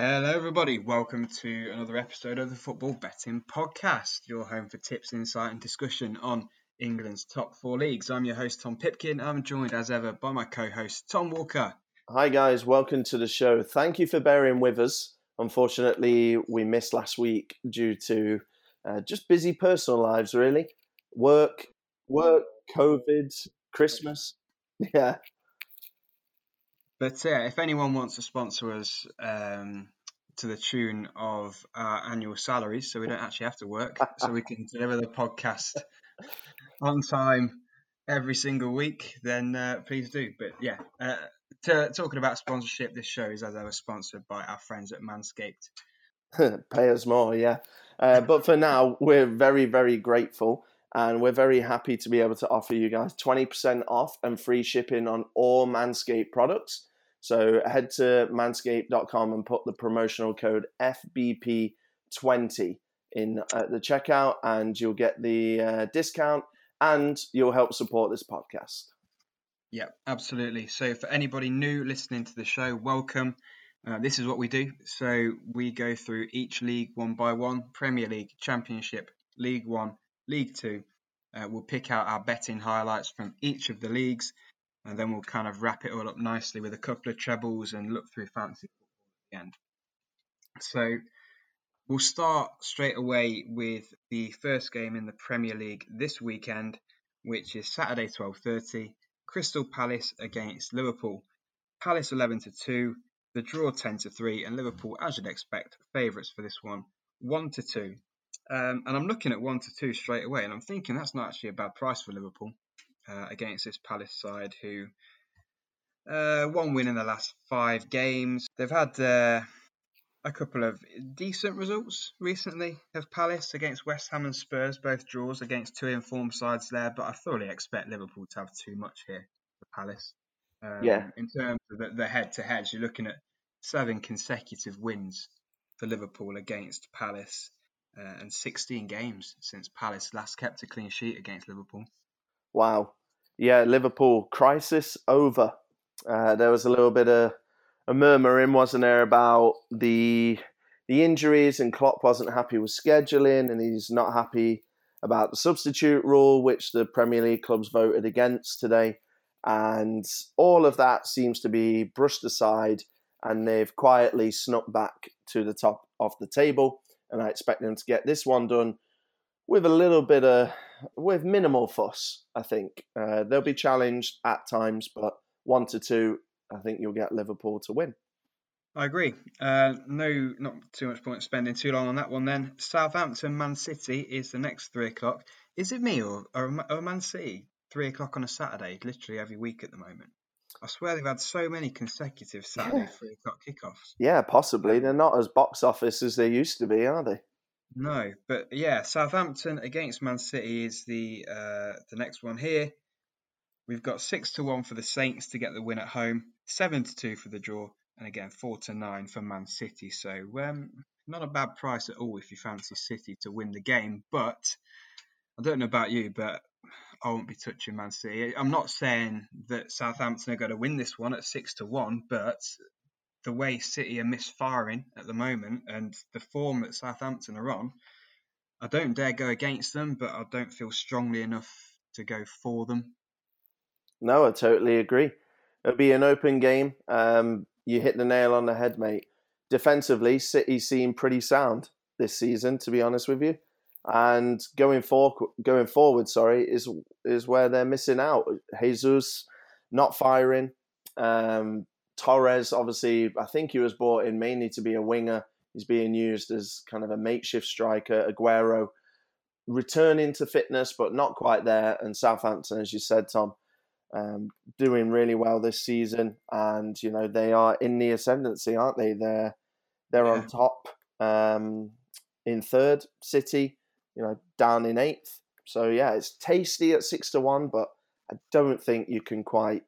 Hello, everybody. Welcome to another episode of the Football Betting Podcast, your home for tips, insight, and discussion on England's top four leagues. I'm your host, Tom Pipkin. I'm joined as ever by my co host, Tom Walker. Hi, guys. Welcome to the show. Thank you for bearing with us. Unfortunately, we missed last week due to uh, just busy personal lives, really. Work, work, COVID, Christmas. Yeah. But yeah, if anyone wants to sponsor us um, to the tune of our annual salaries, so we don't actually have to work, so we can deliver the podcast on time every single week, then uh, please do. But yeah, uh, to, talking about sponsorship, this show is as ever sponsored by our friends at Manscaped. Pay us more, yeah. Uh, but for now, we're very, very grateful and we're very happy to be able to offer you guys 20% off and free shipping on all Manscaped products. So head to manscaped.com and put the promotional code FBP20 in at the checkout, and you'll get the uh, discount and you'll help support this podcast. Yeah, absolutely. So for anybody new listening to the show, welcome. Uh, this is what we do. So we go through each league one by one Premier League, Championship, League One, League Two. Uh, we'll pick out our betting highlights from each of the leagues and then we'll kind of wrap it all up nicely with a couple of trebles and look through fantasy football at the end. So we'll start straight away with the first game in the Premier League this weekend, which is Saturday 12:30, Crystal Palace against Liverpool. Palace 11 to 2, the draw 10 to 3, and Liverpool, as you'd expect, favourites for this one, 1 to 2. Um, and I'm looking at 1 to 2 straight away, and I'm thinking that's not actually a bad price for Liverpool uh, against this Palace side who uh, one win in the last five games. They've had uh, a couple of decent results recently of Palace against West Ham and Spurs, both draws against two informed sides there. But I thoroughly expect Liverpool to have too much here for Palace. Um, yeah. In terms of the head to head, you're looking at seven consecutive wins for Liverpool against Palace. Uh, and 16 games since Palace last kept a clean sheet against Liverpool. Wow. Yeah, Liverpool crisis over. Uh, there was a little bit of a murmuring, wasn't there, about the the injuries, and Klopp wasn't happy with scheduling, and he's not happy about the substitute rule, which the Premier League clubs voted against today. And all of that seems to be brushed aside, and they've quietly snuck back to the top of the table. And I expect them to get this one done with a little bit of with minimal fuss. I think uh, they'll be challenged at times, but one to two, I think you'll get Liverpool to win. I agree. Uh, no, not too much point spending too long on that one. Then Southampton, Man City is the next three o'clock. Is it me or or, or Man City? Three o'clock on a Saturday, literally every week at the moment. I swear they've had so many consecutive Saturday yeah. three o'clock kickoffs. Yeah, possibly. They're not as box office as they used to be, are they? No, but yeah, Southampton against Man City is the uh, the next one here. We've got six to one for the Saints to get the win at home, seven to two for the draw, and again four to nine for Man City. So um, not a bad price at all if you fancy City to win the game. But I don't know about you, but I won't be touching Man City. I'm not saying that Southampton are going to win this one at six to one, but the way City are misfiring at the moment and the form that Southampton are on, I don't dare go against them, but I don't feel strongly enough to go for them. No, I totally agree. It'll be an open game. Um, you hit the nail on the head, mate. Defensively, City seem pretty sound this season, to be honest with you. And going for going forward, sorry, is is where they're missing out. Jesus not firing. Um, Torres, obviously, I think he was brought in mainly to be a winger. He's being used as kind of a makeshift striker. Aguero returning to fitness, but not quite there. And Southampton, as you said, Tom, um, doing really well this season. And you know they are in the ascendancy, aren't they? They're they're yeah. on top um, in third. City, you know, down in eighth. So yeah, it's tasty at six to one, but I don't think you can quite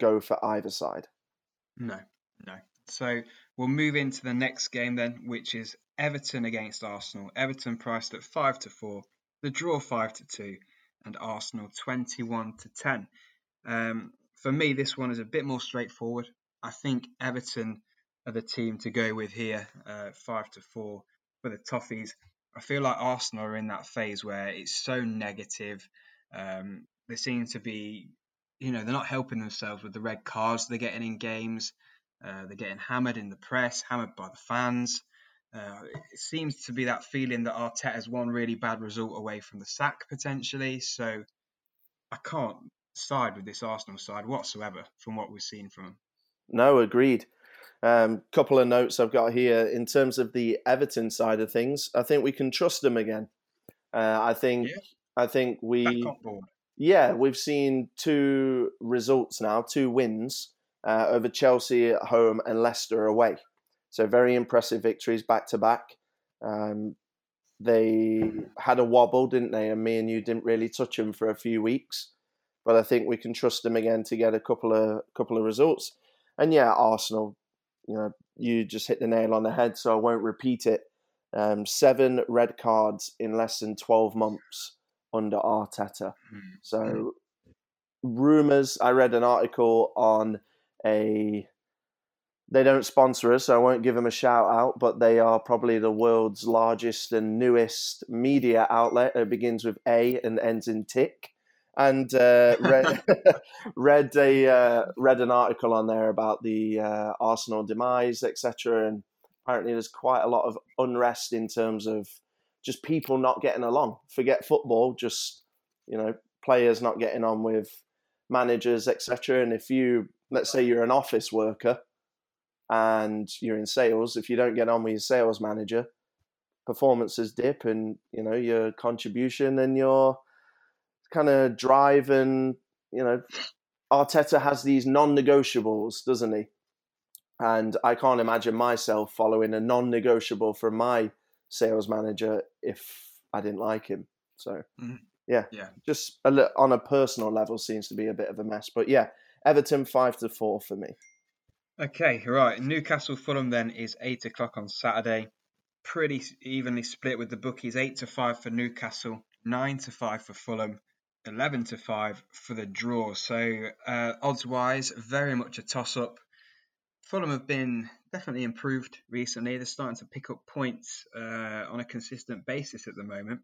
go for either side. No, no. So we'll move into the next game then, which is Everton against Arsenal. Everton priced at five to four, the draw five to two, and Arsenal twenty-one to ten. Um, for me, this one is a bit more straightforward. I think Everton are the team to go with here, uh, five to four for the Toffees. I feel like Arsenal are in that phase where it's so negative. Um, they seem to be, you know, they're not helping themselves with the red cards they're getting in games. Uh, they're getting hammered in the press, hammered by the fans. Uh, it seems to be that feeling that Arteta's one really bad result away from the sack potentially. So I can't side with this Arsenal side whatsoever from what we've seen from them. No, agreed. Um, couple of notes I've got here in terms of the Everton side of things. I think we can trust them again. Uh, I think yeah. I think we yeah we've seen two results now, two wins uh, over Chelsea at home and Leicester away. So very impressive victories back to back. Um, they had a wobble, didn't they? And me and you didn't really touch them for a few weeks, but I think we can trust them again to get a couple of couple of results. And yeah, Arsenal, you know, you just hit the nail on the head, so I won't repeat it. Um, seven red cards in less than twelve months under Arteta. Mm. So rumors. I read an article on a they don't sponsor us, so I won't give them a shout out, but they are probably the world's largest and newest media outlet. It begins with A and ends in tick. And uh, read, read a uh, read an article on there about the uh, Arsenal demise, etc. And apparently, there's quite a lot of unrest in terms of just people not getting along. Forget football, just you know, players not getting on with managers, etc. And if you, let's say, you're an office worker and you're in sales, if you don't get on with your sales manager, performances dip and you know your contribution and your kind of drive and you know Arteta has these non-negotiables, doesn't he? And I can't imagine myself following a non-negotiable from my sales manager if I didn't like him. So mm-hmm. yeah, yeah, just a li- on a personal level seems to be a bit of a mess. But yeah, Everton five to four for me. Okay, right. Newcastle Fulham then is eight o'clock on Saturday. Pretty evenly split with the bookies. Eight to five for Newcastle, nine to five for Fulham, eleven to five for the draw. So uh, odds wise, very much a toss up. Fulham have been definitely improved recently. They're starting to pick up points uh, on a consistent basis at the moment.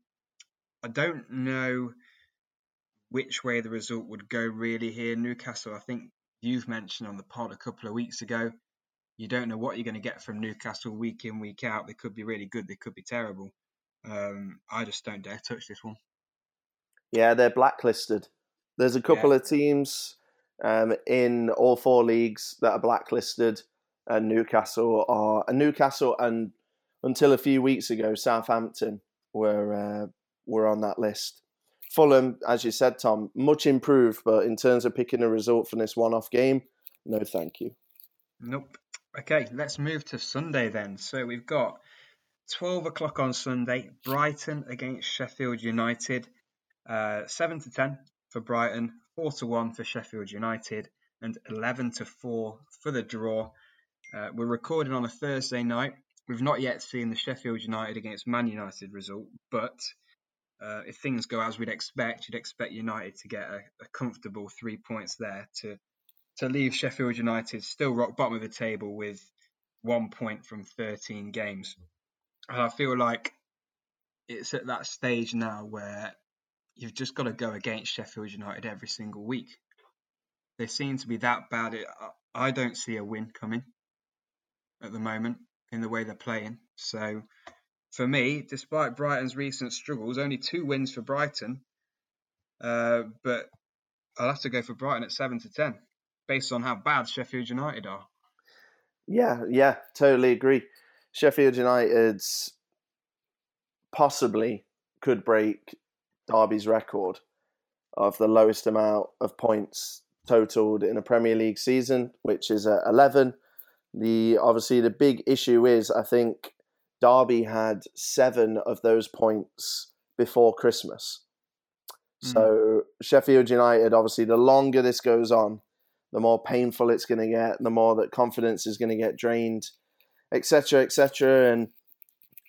I don't know which way the result would go really here. Newcastle, I think you've mentioned on the pod a couple of weeks ago. You don't know what you're going to get from Newcastle week in, week out. They could be really good, they could be terrible. Um, I just don't dare touch this one. Yeah, they're blacklisted. There's a couple yeah. of teams um, in all four leagues that are blacklisted, and Newcastle are and Newcastle and until a few weeks ago, Southampton were uh, were on that list. Fulham, as you said, Tom, much improved, but in terms of picking a result from this one off game, no thank you. Nope. Okay, let's move to Sunday then. So we've got 12 o'clock on Sunday, Brighton against Sheffield United. Uh, 7 to 10 for Brighton, 4 to 1 for Sheffield United, and 11 to 4 for the draw. Uh, we're recording on a Thursday night. We've not yet seen the Sheffield United against Man United result, but uh, if things go as we'd expect, you'd expect United to get a, a, comfortable three points there to to leave Sheffield United still rock bottom of the table with one point from 13 games. And I feel like it's at that stage now where you've just got to go against Sheffield United every single week. They seem to be that bad. I don't see a win coming at the moment in the way they're playing. So for me, despite Brighton's recent struggles, only two wins for Brighton. Uh, but I'll have to go for Brighton at seven to ten, based on how bad Sheffield United are. Yeah, yeah, totally agree. Sheffield United's possibly could break Derby's record of the lowest amount of points totaled in a Premier League season, which is at eleven. The obviously the big issue is I think Derby had seven of those points before Christmas. Mm. So Sheffield United, obviously, the longer this goes on, the more painful it's going to get, the more that confidence is going to get drained, etc., etc. And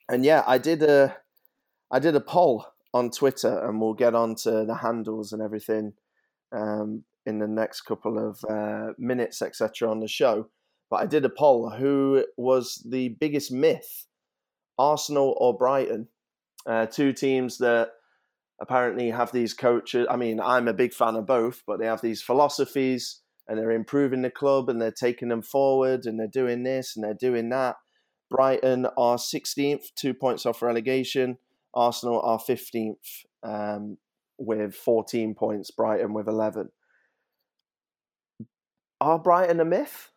and yeah, I did a I did a poll on Twitter, and we'll get on to the handles and everything um, in the next couple of uh, minutes, etc. on the show. but I did a poll: who was the biggest myth, Arsenal or Brighton? Uh, two teams that apparently have these coaches. I mean, I'm a big fan of both, but they have these philosophies and they're improving the club and they're taking them forward and they're doing this and they're doing that. Brighton are 16th, two points off relegation. Arsenal are 15th um, with 14 points, Brighton with 11. Are Brighton a myth?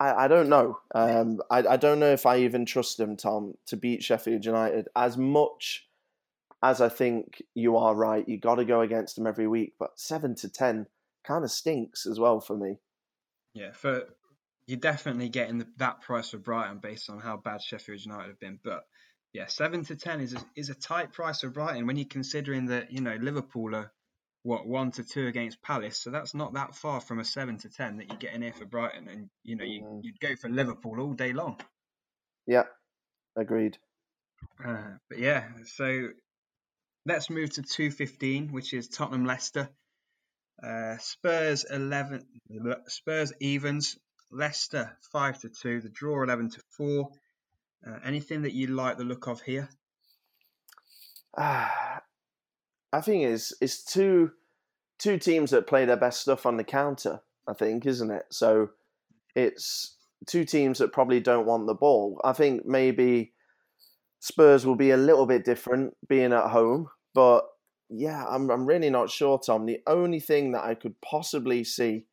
I, I don't know. Um, I, I don't know if I even trust them, Tom, to beat Sheffield United as much as I think you are right. You got to go against them every week, but seven to ten kind of stinks as well for me. Yeah, for you're definitely getting the, that price for Brighton based on how bad Sheffield United have been, but yeah, seven to ten is a, is a tight price for Brighton when you're considering that you know Liverpool are what one to two against Palace, so that's not that far from a seven to ten that you're getting here for Brighton, and you know you, mm. you'd go for Liverpool all day long. Yeah, agreed. Uh, but yeah, so let's move to two fifteen, which is Tottenham Leicester. Uh, Spurs eleven, Spurs evens. Leicester five to two. The draw eleven to four. Uh, anything that you like the look of here? Uh, I think it's it's two two teams that play their best stuff on the counter. I think, isn't it? So it's two teams that probably don't want the ball. I think maybe Spurs will be a little bit different being at home, but yeah, I'm I'm really not sure, Tom. The only thing that I could possibly see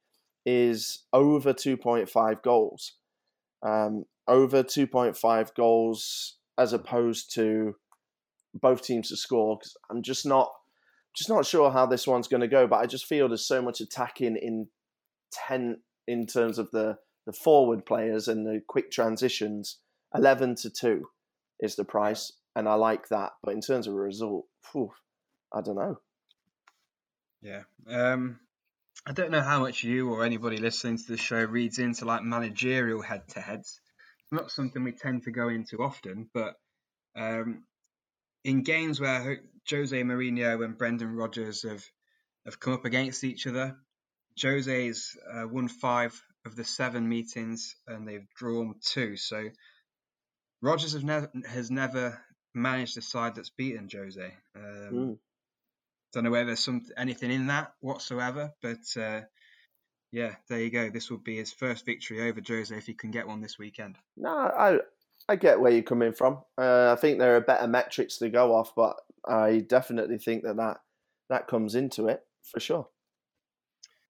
is over 2.5 goals. Um, over 2.5 goals as opposed to both teams to score because I'm just not just not sure how this one's going to go. But I just feel there's so much attacking intent in terms of the the forward players and the quick transitions. Eleven to two is the price, and I like that. But in terms of a result, whew, I don't know. Yeah. Um, I don't know how much you or anybody listening to the show reads into like managerial head to heads not something we tend to go into often, but um, in games where Jose Mourinho and Brendan Rodgers have have come up against each other, Jose's uh, won five of the seven meetings and they've drawn two. So Rodgers have never has never managed a side that's beaten Jose. Um, mm. Don't know whether there's some anything in that whatsoever, but uh, yeah, there you go. This will be his first victory over Jose if he can get one this weekend. No, I I get where you're coming from. Uh, I think there are better metrics to go off, but I definitely think that that, that comes into it for sure.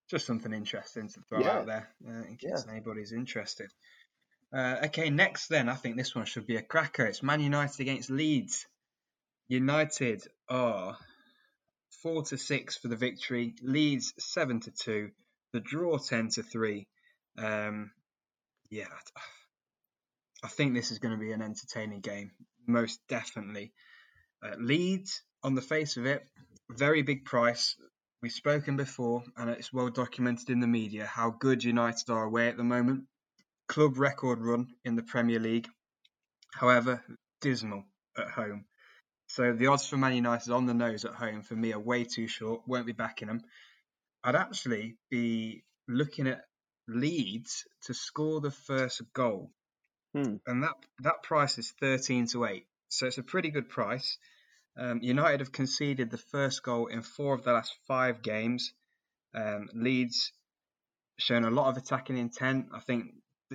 Just something interesting to throw yeah. out there uh, in case yeah. anybody's interested. Uh, okay, next then, I think this one should be a cracker. It's Man United against Leeds. United are four to six for the victory. Leeds seven to two the draw 10 to 3 um, yeah i think this is going to be an entertaining game most definitely. Uh, leeds on the face of it very big price. We've spoken before and it's well documented in the media how good united are away at the moment. Club record run in the premier league however dismal at home. So the odds for man united on the nose at home for me are way too short won't be backing them I'd actually be looking at Leeds to score the first goal, hmm. and that that price is thirteen to eight. So it's a pretty good price. Um, United have conceded the first goal in four of the last five games. Um, Leeds shown a lot of attacking intent. I think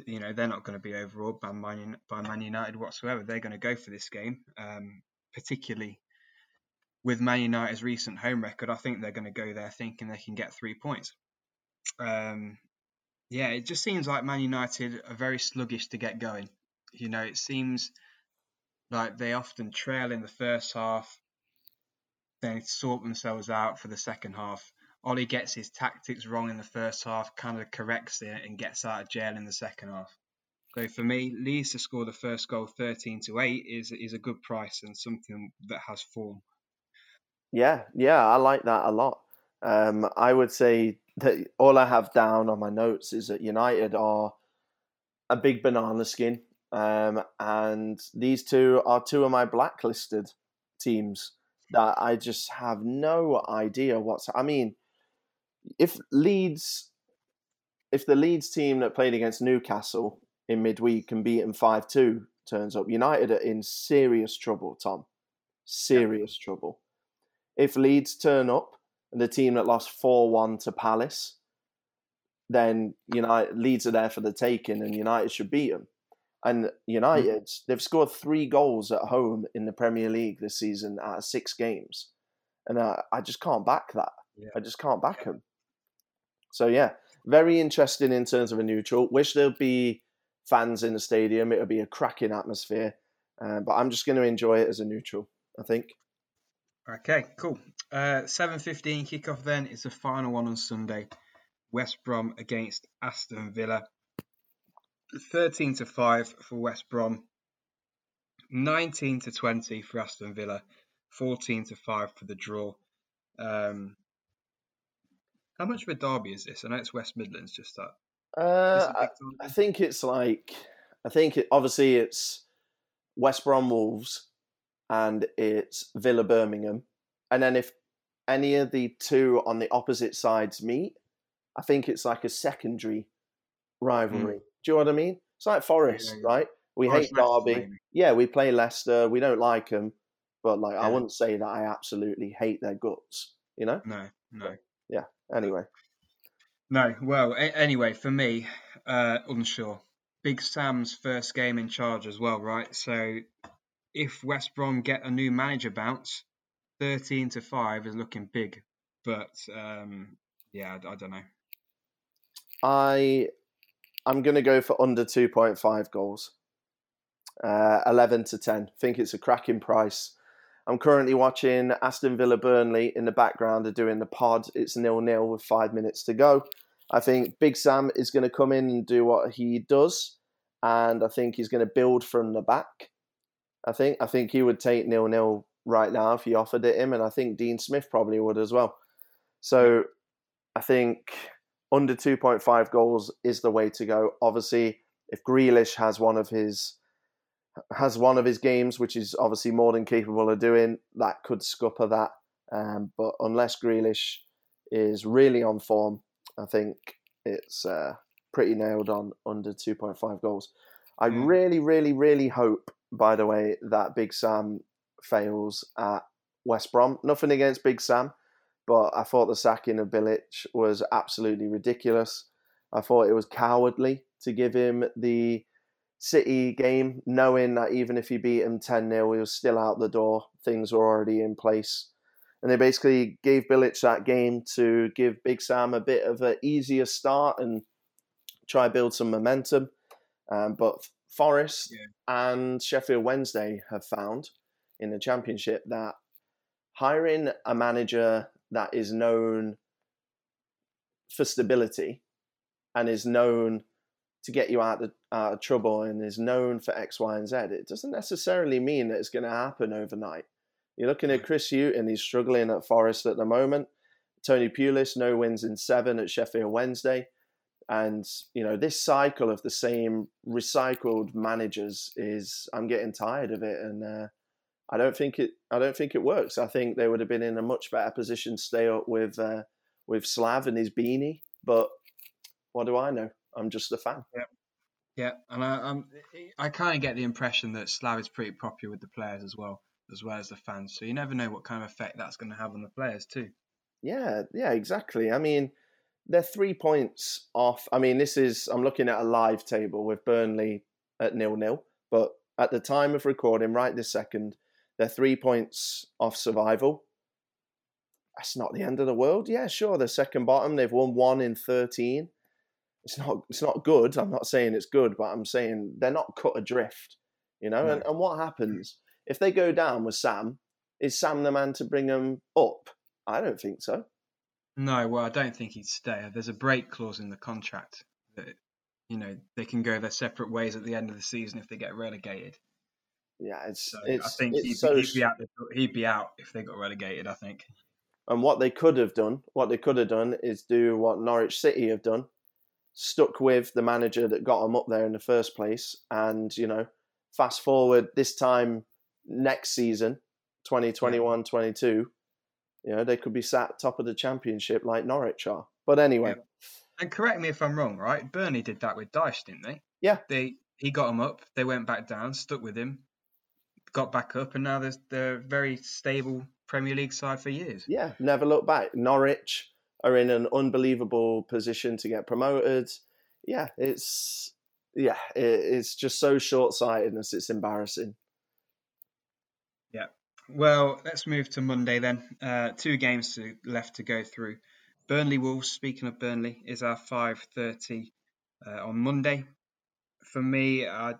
you know they're not going to be overawed by Man, by Man United whatsoever. They're going to go for this game, um, particularly with Man United's recent home record, I think they're going to go there thinking they can get three points. Um, yeah, it just seems like Man United are very sluggish to get going. You know, it seems like they often trail in the first half, then sort themselves out for the second half. Ollie gets his tactics wrong in the first half, kind of corrects it, and gets out of jail in the second half. So for me, Leeds to score the first goal 13 to 8 is is a good price and something that has form. Yeah, yeah, I like that a lot. Um, I would say that all I have down on my notes is that United are a big banana skin, um, and these two are two of my blacklisted teams that I just have no idea what's. I mean, if Leeds if the Leeds team that played against Newcastle in midweek and beat them five two turns up, United are in serious trouble. Tom, serious yeah. trouble. If Leeds turn up and the team that lost four one to Palace, then United Leeds are there for the taking, and United should beat them. And mm. United, mm. they've scored three goals at home in the Premier League this season out of six games, and I, I just can't back that. Yeah. I just can't back them. So yeah, very interesting in terms of a neutral. Wish there'd be fans in the stadium. It'll be a cracking atmosphere, uh, but I'm just going to enjoy it as a neutral. I think. Okay, cool. Uh, 7.15 kickoff then is the final one on Sunday. West Brom against Aston Villa. 13 to 5 for West Brom. 19 to 20 for Aston Villa. 14 to 5 for the draw. Um, how much of a derby is this? I know it's West Midlands, just that. Uh, I, I, think it's like, I think it, obviously it's West Brom Wolves and it's Villa Birmingham. And then if any of the two on the opposite sides meet, I think it's like a secondary rivalry. Mm. Do you know what I mean? It's like Forest, yeah, yeah. right? We Forest hate Derby. Yeah, we play Leicester. We don't like them, but like yeah. I wouldn't say that I absolutely hate their guts. You know? No, no. Yeah. Anyway. No. Well, a- anyway, for me, uh, unsure. Big Sam's first game in charge as well, right? So if West Brom get a new manager bounce, thirteen to five is looking big. But um, yeah, I, I don't know. I I'm going to go for under 2.5 goals. Uh, 11 to 10. I think it's a cracking price. I'm currently watching Aston Villa Burnley in the background are doing the pod. It's nil nil with five minutes to go. I think Big Sam is going to come in and do what he does, and I think he's going to build from the back. I think I think he would take nil nil right now if he offered it him, and I think Dean Smith probably would as well. So I think under 2.5 goals is the way to go. Obviously, if Grealish has one of his has one of his games, which is obviously more than capable of doing, that could scupper that. Um, but unless Grealish is really on form, I think it's uh, pretty nailed on under 2.5 goals. I mm. really, really, really hope, by the way, that Big Sam fails at West Brom. Nothing against Big Sam but I thought the sacking of Bilic was absolutely ridiculous. I thought it was cowardly to give him the City game, knowing that even if he beat him 10 0, he was still out the door. Things were already in place. And they basically gave Bilic that game to give Big Sam a bit of an easier start and try build some momentum. Um, but Forest yeah. and Sheffield Wednesday have found in the Championship that hiring a manager that is known for stability and is known to get you out of, out of trouble and is known for X, Y, and Z, it doesn't necessarily mean that it's going to happen overnight. You're looking at Chris Hughton, he's struggling at Forest at the moment. Tony Pulis, no wins in seven at Sheffield Wednesday. And, you know, this cycle of the same recycled managers is, I'm getting tired of it. And uh, I don't think it. I don't think it works. I think they would have been in a much better position to stay up with uh, with Slav and his beanie. But what do I know? I'm just a fan. Yeah, yeah, and I, I'm. I kind of get the impression that Slav is pretty popular with the players as well, as well as the fans. So you never know what kind of effect that's going to have on the players too. Yeah, yeah, exactly. I mean, they're three points off. I mean, this is. I'm looking at a live table with Burnley at nil nil, but at the time of recording, right this second, they're three points off survival. That's not the end of the world. Yeah, sure, they're second bottom. They've won one in 13. It's not it's not good. I'm not saying it's good, but I'm saying they're not cut adrift. You know, no. and, and what happens if they go down with Sam? Is Sam the man to bring them up? I don't think so. No, well, I don't think he'd stay. There's a break clause in the contract that you know they can go their separate ways at the end of the season if they get relegated. Yeah, it's. So it's I think it's he'd, so... he'd, be out. He'd be out if they got relegated. I think. And what they could have done, what they could have done, is do what Norwich City have done, stuck with the manager that got them up there in the first place, and you know, fast forward this time next season, 2021-22, you know, they could be sat top of the championship like Norwich are. But anyway. Yeah. And correct me if I'm wrong, right? Burnley did that with Dyche, didn't they? Yeah. They he got them up. They went back down, stuck with him, got back up, and now they're, they're very stable Premier League side for years. Yeah, never look back. Norwich are in an unbelievable position to get promoted. Yeah, it's yeah, it's just so short sightedness. It's embarrassing. Yeah. Well, let's move to Monday then. Uh, two games to, left to go through. Burnley Wolves. Speaking of Burnley, is our five thirty uh, on Monday. For me, I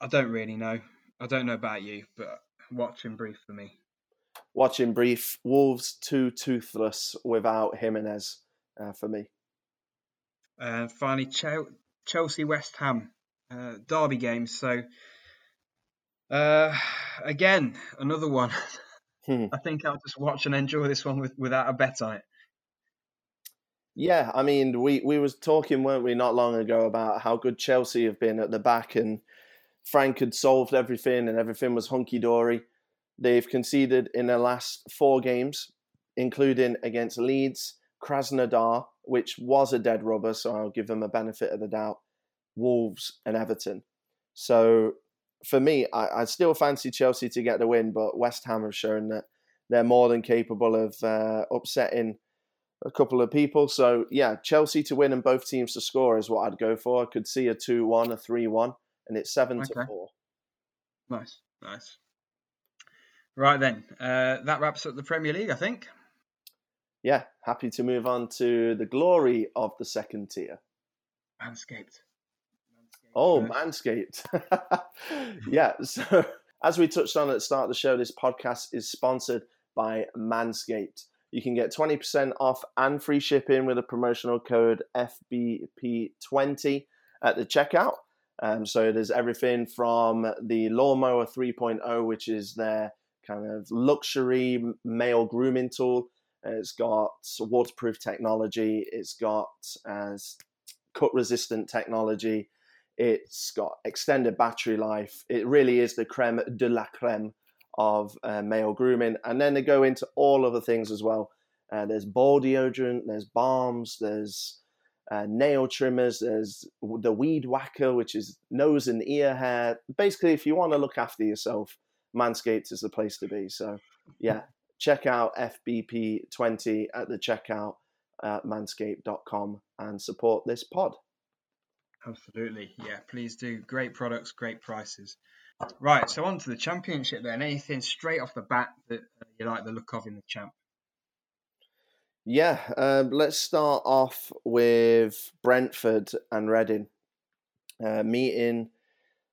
I don't really know. I don't know about you, but watching brief for me. Watching brief, Wolves too toothless without Jimenez uh, for me. Uh, finally, Chelsea West Ham uh, derby game. So uh, again, another one. Hmm. I think I'll just watch and enjoy this one with, without a bet on it. Yeah, I mean, we we was talking, weren't we, not long ago about how good Chelsea have been at the back, and Frank had solved everything, and everything was hunky dory. They've conceded in their last four games, including against Leeds, Krasnodar, which was a dead rubber, so I'll give them a benefit of the doubt, Wolves, and Everton. So for me, I, I still fancy Chelsea to get the win, but West Ham have shown that they're more than capable of uh, upsetting a couple of people. So yeah, Chelsea to win and both teams to score is what I'd go for. I could see a two-one, a three-one, and it's seven okay. to four. Nice, nice. Right then, uh, that wraps up the Premier League, I think. Yeah, happy to move on to the glory of the second tier. Manscaped. Oh, Manscaped. yeah, so as we touched on at the start of the show, this podcast is sponsored by Manscaped. You can get 20% off and free shipping with a promotional code FBP20 at the checkout. Um, so there's everything from the Lawnmower 3.0, which is their kind of luxury male grooming tool. It's got waterproof technology. It's got uh, cut resistant technology. It's got extended battery life. It really is the creme de la creme of uh, male grooming. And then they go into all other things as well. Uh, there's ball deodorant, there's balms, there's uh, nail trimmers, there's the weed whacker, which is nose and ear hair. Basically, if you want to look after yourself, Manscaped is the place to be. So, yeah, check out FBP20 at the checkout at manscaped.com and support this pod. Absolutely. Yeah, please do. Great products, great prices. Right, so on to the championship then. Anything straight off the bat that uh, you like the look of in the champ? Yeah, um, let's start off with Brentford and Reading uh, meeting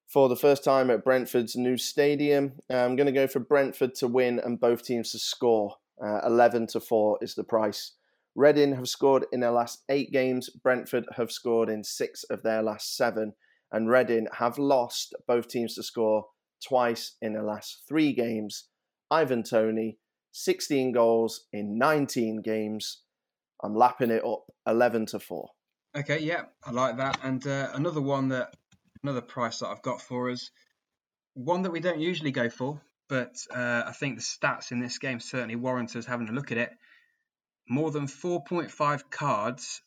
for the first time at Brentford's new stadium. Uh, I'm going to go for Brentford to win and both teams to score. Uh, 11 to 4 is the price. Reading have scored in their last eight games. Brentford have scored in six of their last seven. And Reading have lost both teams to score twice in their last three games. Ivan Toney, 16 goals in 19 games. I'm lapping it up 11 to 4. Okay, yeah, I like that. And uh, another one that another price that I've got for us. One that we don't usually go for, but uh, I think the stats in this game certainly warrant us having a look at it. More than 4.5 cards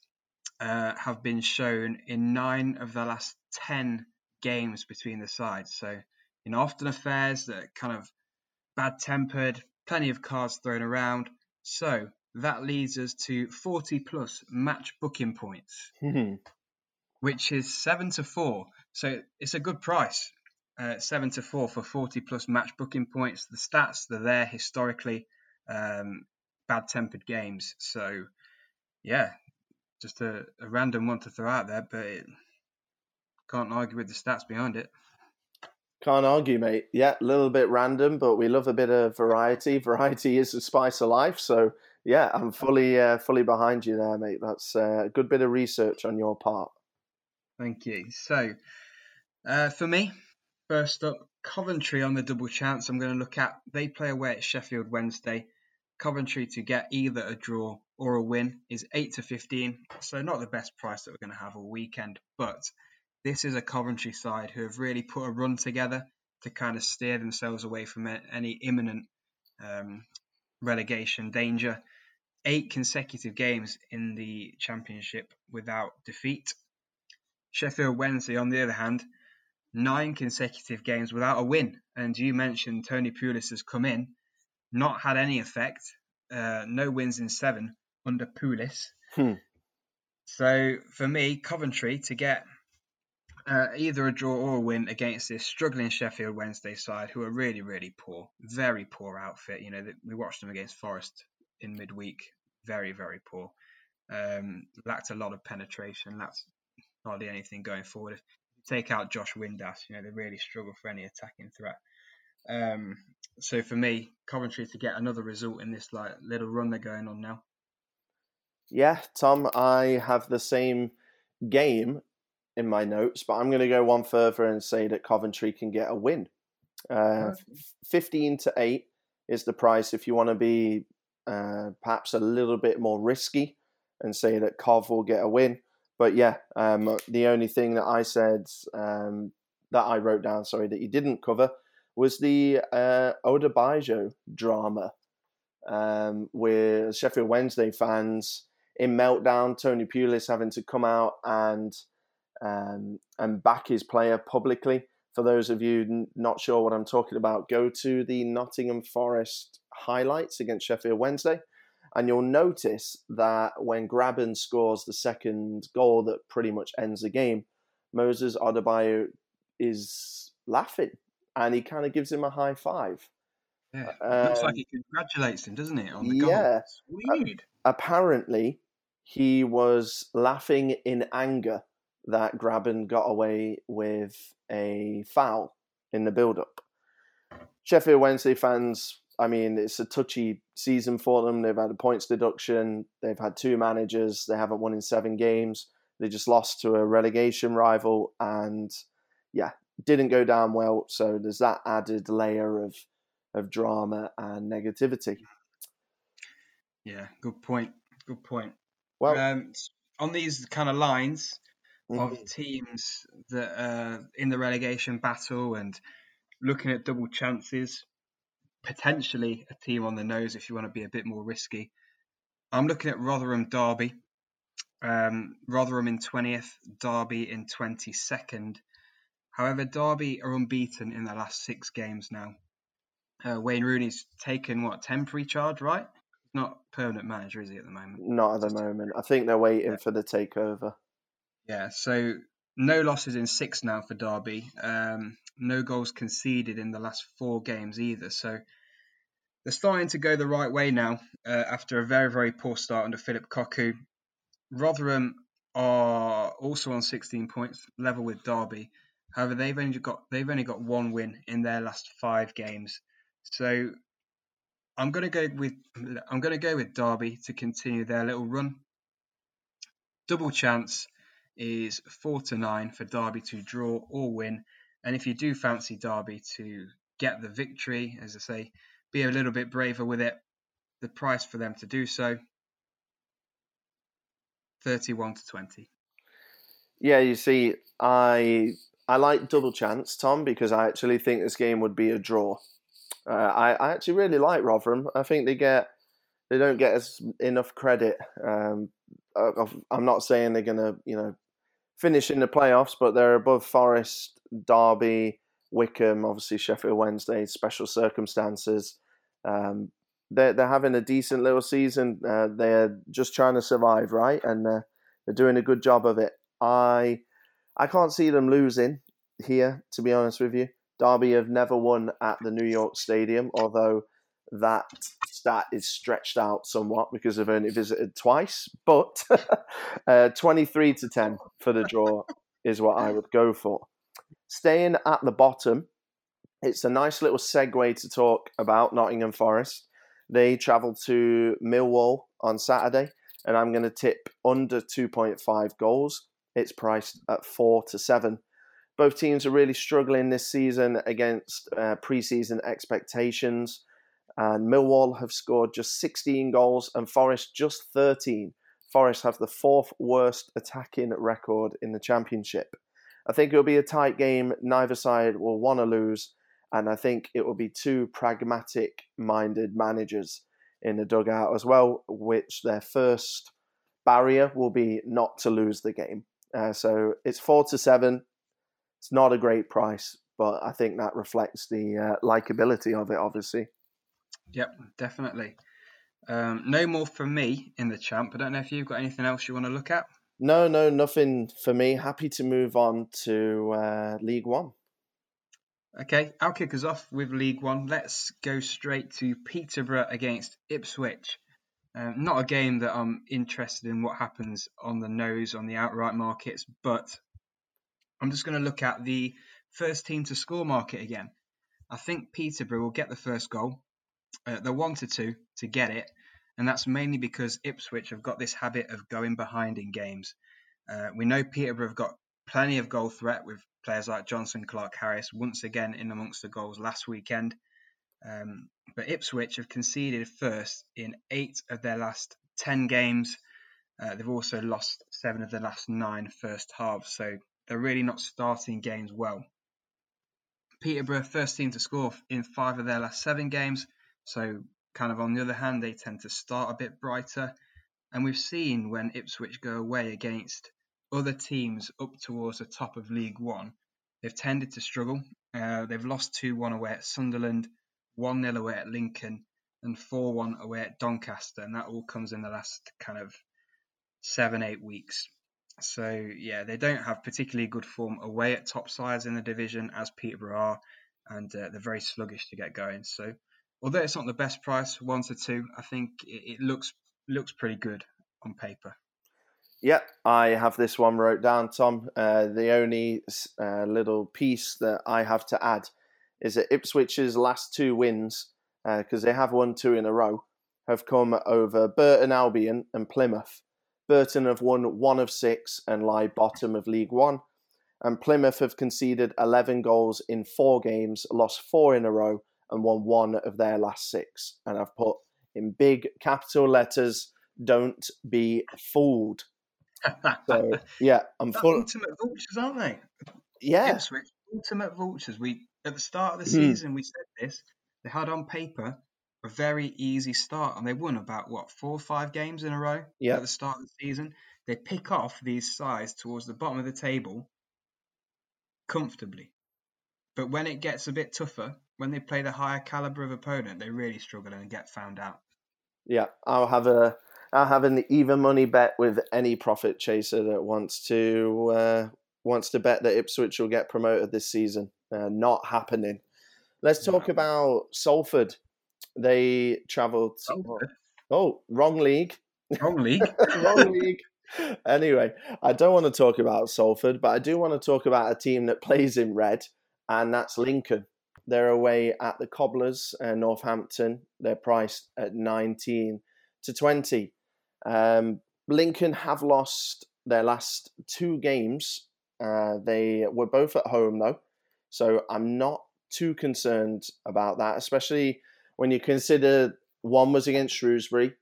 uh, have been shown in nine of the last 10 games between the sides. So, you know, often affairs that are kind of bad tempered, plenty of cards thrown around. So that leads us to 40 plus match booking points, which is 7 to 4. So it's a good price. Uh, seven to four for 40 plus match booking points. The stats, they're there historically. Um, bad tempered games. So, yeah, just a, a, random one to throw out there, but it, can't argue with the stats behind it. Can't argue, mate. Yeah, a little bit random, but we love a bit of variety. Variety is the spice of life. So, yeah, I'm fully uh, fully behind you there, mate. That's uh, a good bit of research on your part. Thank you. So, uh, for me, first up, Coventry on the double chance. I'm going to look at. They play away at Sheffield Wednesday. Coventry to get either a draw or a win is 8 to 15. So, not the best price that we're going to have all weekend. But this is a Coventry side who have really put a run together to kind of steer themselves away from any imminent um, relegation danger. eight consecutive games in the championship without defeat. Sheffield Wednesday, on the other hand, nine consecutive games without a win. And you mentioned Tony Pulis has come in, not had any effect, uh, no wins in seven under Pulis. Hmm. So for me, Coventry to get uh, either a draw or a win against this struggling Sheffield Wednesday side, who are really, really poor, very poor outfit. You know, we watched them against Forest in midweek, very, very poor. Um, lacked a lot of penetration, lacked hardly anything going forward. If you take out Josh Windass, you know, they really struggle for any attacking threat. Um, so for me, Coventry to get another result in this like little run they're going on now. Yeah, Tom, I have the same game in my notes, but I'm going to go one further and say that Coventry can get a win. Uh, 15 to 8 is the price if you want to be uh, perhaps a little bit more risky and say that Cov will get a win. But yeah, um, the only thing that I said um, that I wrote down, sorry, that you didn't cover was the uh, Odubajo drama um, with Sheffield Wednesday fans in meltdown. Tony Pulis having to come out and um, and back his player publicly. For those of you not sure what I'm talking about, go to the Nottingham Forest highlights against Sheffield Wednesday, and you'll notice that when Grabban scores the second goal that pretty much ends the game, Moses Odubajo is laughing and he kind of gives him a high five. Yeah, um, looks like he congratulates him, doesn't it? On the yeah, goal. apparently he was laughing in anger that Grabban got away with a foul in the build-up. Sheffield Wednesday fans, I mean, it's a touchy season for them. They've had a points deduction. They've had two managers. They haven't won in seven games. They just lost to a relegation rival, and yeah, didn't go down well. So there's that added layer of of drama and negativity. Yeah, good point. Good point. Well, um, on these kind of lines mm-hmm. of teams that are in the relegation battle and looking at double chances, potentially a team on the nose if you want to be a bit more risky. I'm looking at Rotherham Derby. Um, Rotherham in 20th, Derby in 22nd. However, Derby are unbeaten in their last six games now. Uh, Wayne Rooney's taken what temporary charge, right? He's not permanent manager, is he at the moment? Not at the moment. I think they're waiting yeah. for the takeover. Yeah, so no losses in six now for Derby. Um, no goals conceded in the last four games either. So they're starting to go the right way now uh, after a very, very poor start under Philip Cocu. Rotherham are also on 16 points, level with Derby. However, they've only got they've only got one win in their last five games. So I'm going to go with I'm going to go with Derby to continue their little run. Double chance is four to nine for Derby to draw or win, and if you do fancy Derby to get the victory, as I say, be a little bit braver with it. The price for them to do so, thirty-one to twenty. Yeah, you see, I I like double chance, Tom, because I actually think this game would be a draw. Uh, I, I actually really like Rotherham. I think they get they don't get as enough credit. Um, I'm not saying they're to you know finish in the playoffs, but they're above Forest, Derby, Wycombe, obviously Sheffield Wednesday. Special circumstances. Um, they're they're having a decent little season. Uh, they're just trying to survive, right? And uh, they're doing a good job of it. I I can't see them losing here, to be honest with you. Derby have never won at the New York Stadium, although that stat is stretched out somewhat because they've only visited twice. But uh, 23 to 10 for the draw is what I would go for. Staying at the bottom, it's a nice little segue to talk about Nottingham Forest. They travel to Millwall on Saturday, and I'm going to tip under 2.5 goals. It's priced at four to seven. Both teams are really struggling this season against uh, preseason expectations. And Millwall have scored just 16 goals and Forest just 13. Forest have the fourth worst attacking record in the Championship. I think it'll be a tight game. Neither side will want to lose. And I think it will be two pragmatic minded managers in the dugout as well, which their first barrier will be not to lose the game. Uh, so it's four to seven. It's not a great price, but I think that reflects the uh, likability of it, obviously. Yep, definitely. Um, no more for me in the champ. I don't know if you've got anything else you want to look at. No, no, nothing for me. Happy to move on to uh, League One. Okay, I'll kick us off with League One. Let's go straight to Peterborough against Ipswich. Um, not a game that I'm interested in what happens on the nose on the outright markets, but I'm just going to look at the first team to score market again. I think Peterborough will get the first goal. Uh, they wanted to to get it, and that's mainly because Ipswich have got this habit of going behind in games. Uh, we know Peterborough have got plenty of goal threat with players like Jonson Clarke-Harris once again in amongst the goals last weekend. Um, but Ipswich have conceded first in eight of their last 10 games. Uh, they've also lost seven of their last nine first halves, so they're really not starting games well. Peterborough, first team to score in five of their last seven games, so kind of on the other hand, they tend to start a bit brighter. And we've seen when Ipswich go away against other teams up towards the top of League One, they've tended to struggle. Uh, they've lost 2 1 away at Sunderland, 1 0 away at Lincoln, and 4 1 away at Doncaster. And that all comes in the last kind of seven, eight weeks. So, yeah, they don't have particularly good form away at top sides in the division, as Peterborough are, and uh, they're very sluggish to get going. So, although it's not the best price, one to two, I think it, it looks looks pretty good on paper. Yeah, I have this one wrote down, Tom. Uh, the only uh, little piece that I have to add is that Ipswich's last two wins, because uh, they have won two in a row, have come over Burton Albion and Plymouth. Burton have won one of six and lie bottom of League One. And Plymouth have conceded 11 goals in four games, lost four in a row, and won one of their last six. And I've put in big capital letters, don't be fooled so yeah, I'm full. Ultimate vultures, aren't they? Yeah, Ipswich, ultimate vultures. We at the start of the hmm. season we said this. They had on paper a very easy start, and they won about what four or five games in a row yeah. at the start of the season. They pick off these sides towards the bottom of the table comfortably, but when it gets a bit tougher, when they play the higher caliber of opponent, they really struggle and get found out. Yeah, I'll have a I'll have an even money bet with any profit chaser that wants to uh, wants to bet that Ipswich will get promoted this season. Uh, not happening. Let's talk about Salford. They travelled. Oh, wrong league. Wrong league. wrong league. Anyway, I don't want to talk about Salford, but I do want to talk about a team that plays in red, and that's Lincoln. They're away at the Cobblers, uh, Northampton. They're priced at 19 to 20. Um, Lincoln have lost their last two games. Uh, they were both at home though, so I'm not too concerned about that, especially when you consider one was against Shrewsbury,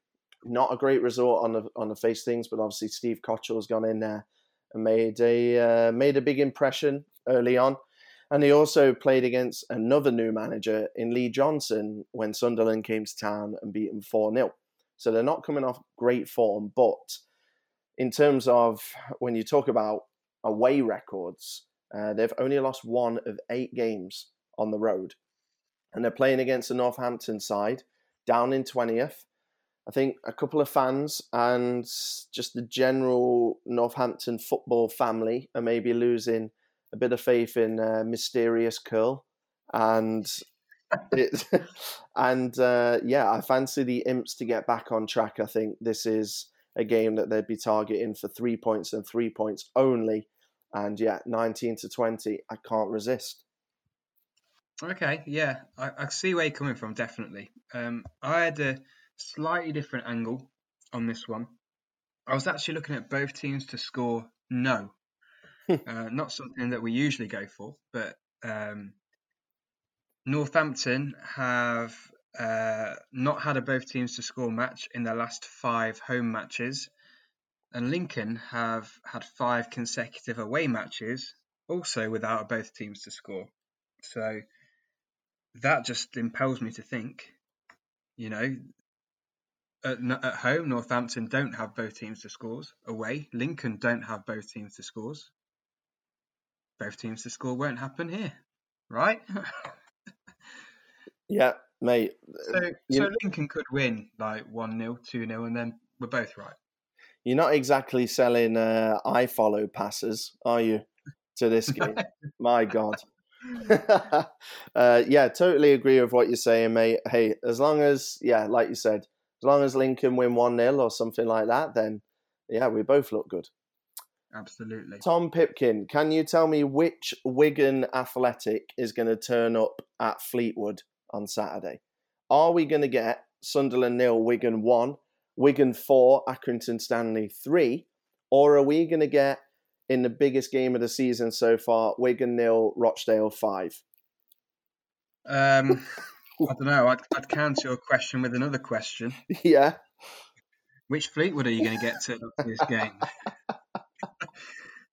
not a great result on the on the face things, but obviously Steve Cotterill has gone in there and made a uh, made a big impression early on. And he also played against another new manager in Lee Johnson when Sunderland came to town and beat him 4 0. So they're not coming off great form. But in terms of when you talk about away records, uh, they've only lost one of eight games on the road. And they're playing against the Northampton side down in 20th. I think a couple of fans and just the general Northampton football family are maybe losing a bit of faith in uh, Mysterious Curle. And it, and uh, yeah, I fancy the Imps to get back on track. I think this is a game that they'd be targeting for three points and three points only. And yeah, 19 to 20, I can't resist. Okay, yeah, I, I see where you're coming from, definitely. Um, I had a slightly different angle on this one. I was actually looking at both teams to score no. uh, not something that we usually go for, but um, Northampton have uh, not had a both teams to score match in their last five home matches, and Lincoln have had five consecutive away matches, also without both teams to score. So that just impels me to think, you know, At, at home, Northampton don't have both teams to scores. Away, Lincoln don't have both teams to scores. Both teams to score won't happen here, right? yeah, mate. So, so Lincoln could win like 1 0, 2 0, and then we're both right. You're not exactly selling uh, I follow passes, are you, to this game? My God. uh, yeah, totally agree with what you're saying, mate. Hey, as long as, yeah, like you said, as long as Lincoln win 1 0 or something like that, then yeah, we both look good. Absolutely. Tom Pipkin, can you tell me which Wigan Athletic is going to turn up at Fleetwood on Saturday? Are we going to get Sunderland nil, Wigan 1, Wigan 4, Accrington Stanley 3, or are we going to get in the biggest game of the season so far, Wigan nil, Rochdale 5? Um, I don't know. I'd, I'd counter your question with another question. Yeah. Which Fleetwood are you going to get to this game?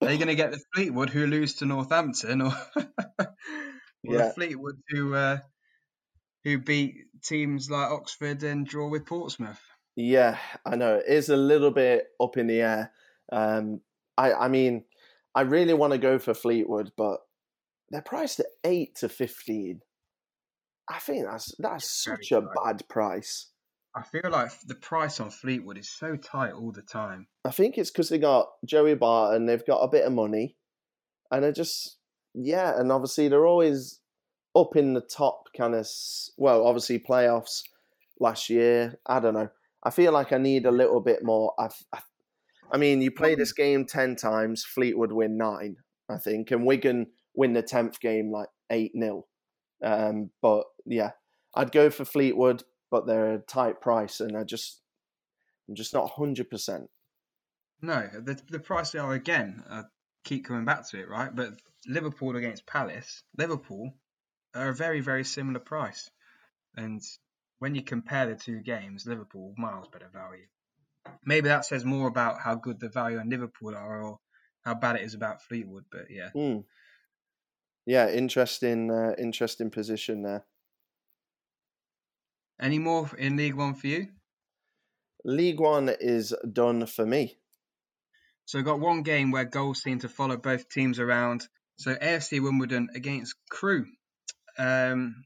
Are you going to get the Fleetwood who lose to Northampton, or, or yeah. the Fleetwood who uh, who beat teams like Oxford and draw with Portsmouth? Yeah, I know it is a little bit up in the air. Um, I, I mean, I really want to go for Fleetwood, but they're priced at eight to fifteen. I think that's that's such a bad price. I feel like the price on Fleetwood is so tight all the time. I think it's because they got Joey Barton, they've got a bit of money, and they're just yeah, and obviously they're always up in the top kind of well, obviously playoffs last year. I don't know. I feel like I need a little bit more. I've, I, I mean, you play this game ten times, Fleetwood win nine, I think, and Wigan win the tenth game like eight 0 um, But yeah, I'd go for Fleetwood but they're a tight price, and I just I'm just not hundred percent. No, the the price they are again. I keep coming back to it, right? But Liverpool against Palace, Liverpool are a very very similar price, and when you compare the two games, Liverpool miles better value. Maybe that says more about how good the value on Liverpool are, or how bad it is about Fleetwood. But yeah, mm. yeah, interesting, uh, interesting position there. Any more in League One for you? League One is done for me. So we've got one game where goals seem to follow both teams around. So AFC Wimbledon against Crewe. Um,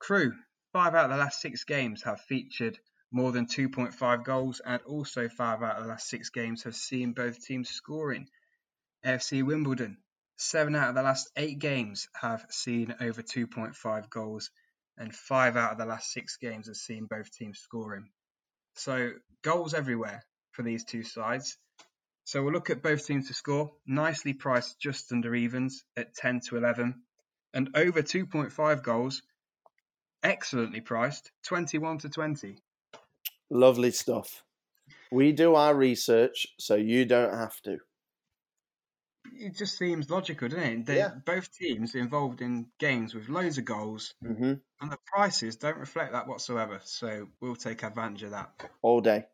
Crewe, five out of the last six games have featured more than 2.5 goals, and also five out of the last six games have seen both teams scoring. AFC Wimbledon, seven out of the last eight games have seen over 2.5 goals, and five out of the last six games have seen both teams scoring. So goals everywhere for these two sides. So we'll look at both teams to score. Nicely priced just under evens at 10 to 11. And over 2.5 goals, excellently priced, 21 to 20. Lovely stuff. We do our research so you don't have to it just seems logical, doesn't it? They're yeah. both teams involved in games with loads of goals, mm-hmm. and the prices don't reflect that whatsoever. So we'll take advantage of that all day.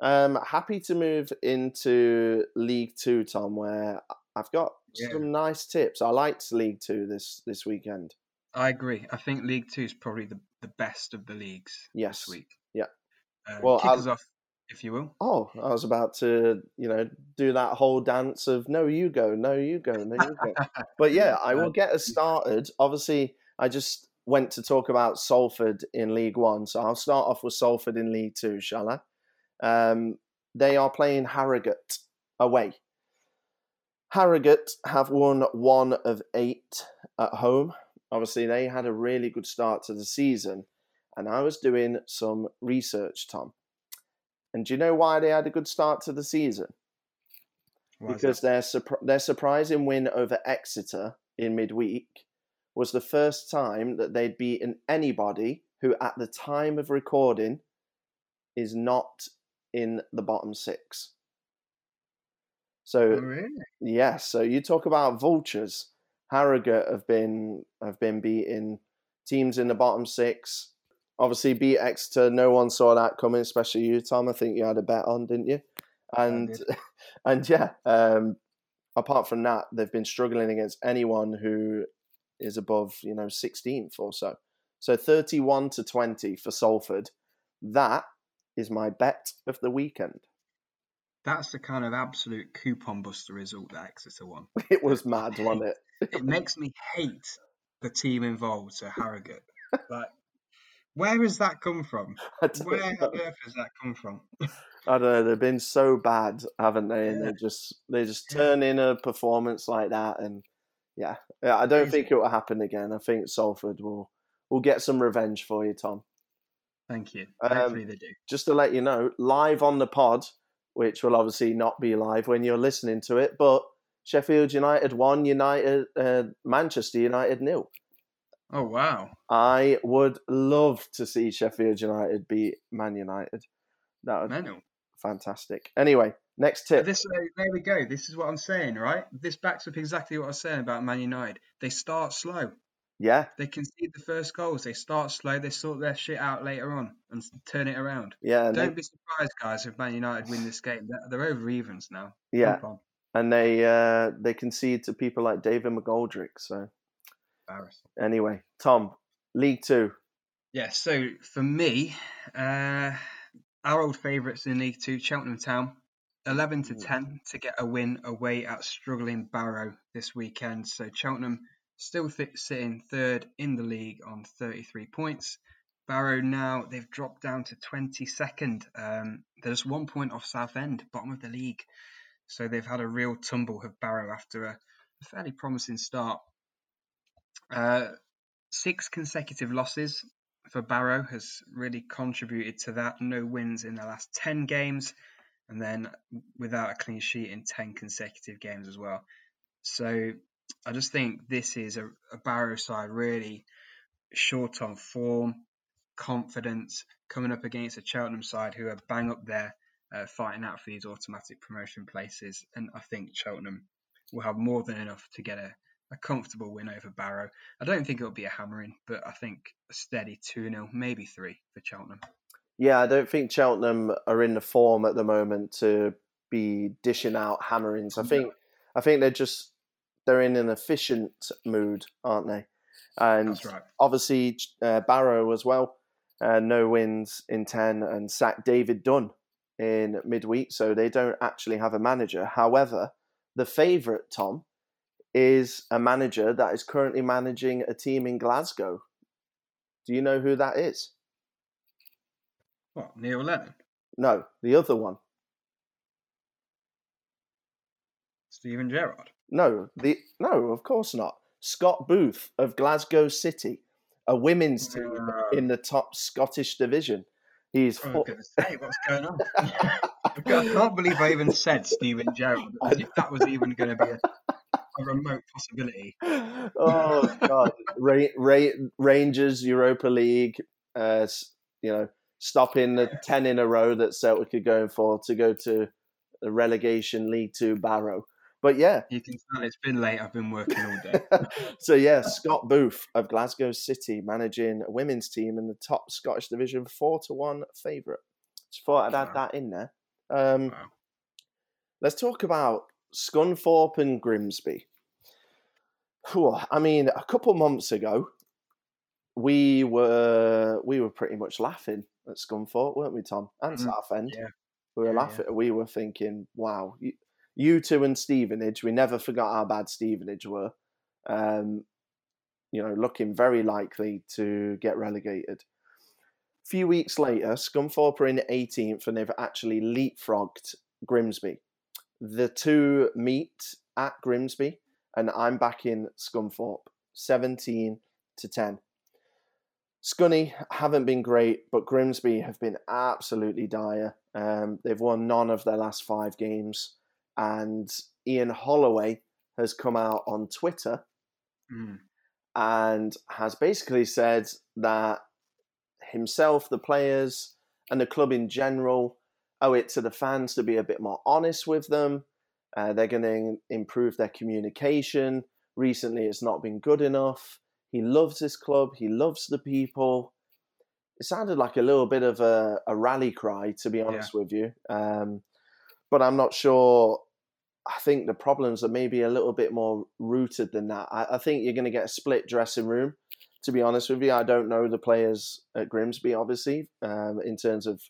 Um, happy to move into League Two, Tom, where I've got yeah. some nice tips. I liked League Two this this weekend. I agree. I think League Two is probably the, the best of the leagues yes. this week. Yeah. Um, well, kick us off if you will. Oh, I was about to, you know, do that whole dance of no, you go, no, you go, no, you go. but yeah, I will get us started. Obviously, I just went to talk about Salford in League One, so I'll start off with Salford in League Two, shall I? Um, they are playing Harrogate away. Harrogate have won one of eight at home. Obviously, they had a really good start to the season, and I was doing some research, Tom. And do you know why they had a good start to the season? Why because their their surprising win over Exeter in midweek was the first time that they'd beaten anybody who, at the time of recording, is not in the bottom six. So, oh, really? yes. So you talk about vultures. Harrogate have been have been beating teams in the bottom six obviously beat Exeter. No one saw that coming, especially you, Tom. I think you had a bet on, didn't you? And and yeah, um, apart from that, they've been struggling against anyone who is above, you know, 16th or so. So 31 to 20 for Salford. That is my bet of the weekend. That's the kind of absolute coupon buster result that Exeter won. It was mad, wasn't it? It makes me hate the team involved, so Harrogate. Like, where has that come from? Where on earth has that come from? I don't know. They've been so bad, haven't they? And Yeah. they just they just turn in a performance like that, and yeah, yeah. I don't think it will happen again. I think Salford will will get some revenge for you, Tom. Thank you. Um, Hopefully they do. Just to let you know, live on the pod, which will obviously not be live when you're listening to it, but Sheffield United won, United uh, Manchester United nil. Oh wow. I would love to see Sheffield United beat Man United. That would be fantastic. Anyway, next tip. This uh, there we go. This is what I'm saying, right? This backs up exactly what I was saying about Man United. They start slow. Yeah, They concede the first goals. They start slow. They sort their shit out later on and turn it around. yeah, Don't be surprised, guys, if Man United win this game. They're, they're over evens now. yeah. And they uh, they concede to people like David McGoldrick. So anyway, Tom, League Two. Yeah, so for me, uh, our old favourites in League Two, Cheltenham Town, 11 to 10 to get a win away at struggling Barrow this weekend. So Cheltenham still th- sitting third in the league on 33 points. Barrow now, they've dropped down to 22nd. Um, they're just one point off Southend, bottom of the league. So they've had a real tumble of Barrow after a, a fairly promising start. Uh, six consecutive losses for Barrow has really contributed to that. No wins in the last 10 games, and then without a clean sheet in 10 consecutive games as well. So I just think this is a, a Barrow side really short on form, confidence, coming up against a Cheltenham side who are bang up there uh, fighting out for these automatic promotion places. And I think Cheltenham will have more than enough to get a, a comfortable win over Barrow. I don't think it'll be a hammering, but I think a steady 2 0, maybe 3 for Cheltenham. Yeah, I don't think Cheltenham are in the form at the moment to be dishing out hammerings. I think I think they're just they're in an efficient mood, aren't they? And right. obviously uh, Barrow as well. Uh, no wins in ten and sacked David Dunn in midweek, so they don't actually have a manager. However, the favourite Tom is a manager that is currently managing a team in Glasgow. Do you know who that is? What, Neil Lennon? No, the other one. Steven Gerrard? No, the no, of course not. Scott Booth of Glasgow City, a women's team in ah. the top Scottish division. He's Oh, fo- for goodness sake, what's going on? I can't believe I even said Steven Gerrard, as if that was even going to be a, a remote possibility. oh god, Ra- Ra- Rangers Europa League. Uh, you know, stopping the ten in a row that Celtic are going for to go to the relegation League Two Barrow. But yeah, You can tell it's been late. I've been working all day. so yeah, Scott Booth of Glasgow City managing a women's team in the top Scottish division, four to one favourite. Just thought I'd add that in there. Um, Wow. Let's talk about Scunthorpe and Grimsby. I mean, a couple months ago, we were we were pretty much laughing at Scunthorpe, weren't we, Tom? And Mhm. Southend. Yeah. We were Yeah, yeah. laughing. We were thinking, "Wow, you, two and Stevenage. We never forgot how bad Stevenage were. Um, you know, looking very likely to get relegated." A few weeks later, Scunthorpe are in 18th, and they've actually leapfrogged Grimsby. The two meet at Grimsby, and I'm back in Scunthorpe, 17 to 10. Scunny haven't been great, but Grimsby have been absolutely dire. Um, they've won none of their last five games, and Ian Holloway has come out on Twitter Mm. and has basically said that himself, the players, and the club in general owe it to the fans to be a bit more honest with them. Uh, they're going to improve their communication. Recently, it's not been good enough. He loves his club. He loves the people. It sounded like a little bit of a, a rally cry, to be honest with you. Um, but I'm not sure. I think the problems are maybe a little bit more rooted than that. I, I think you're going to get a split dressing room. To be honest with you, I don't know the players at Grimsby, obviously, um, in terms of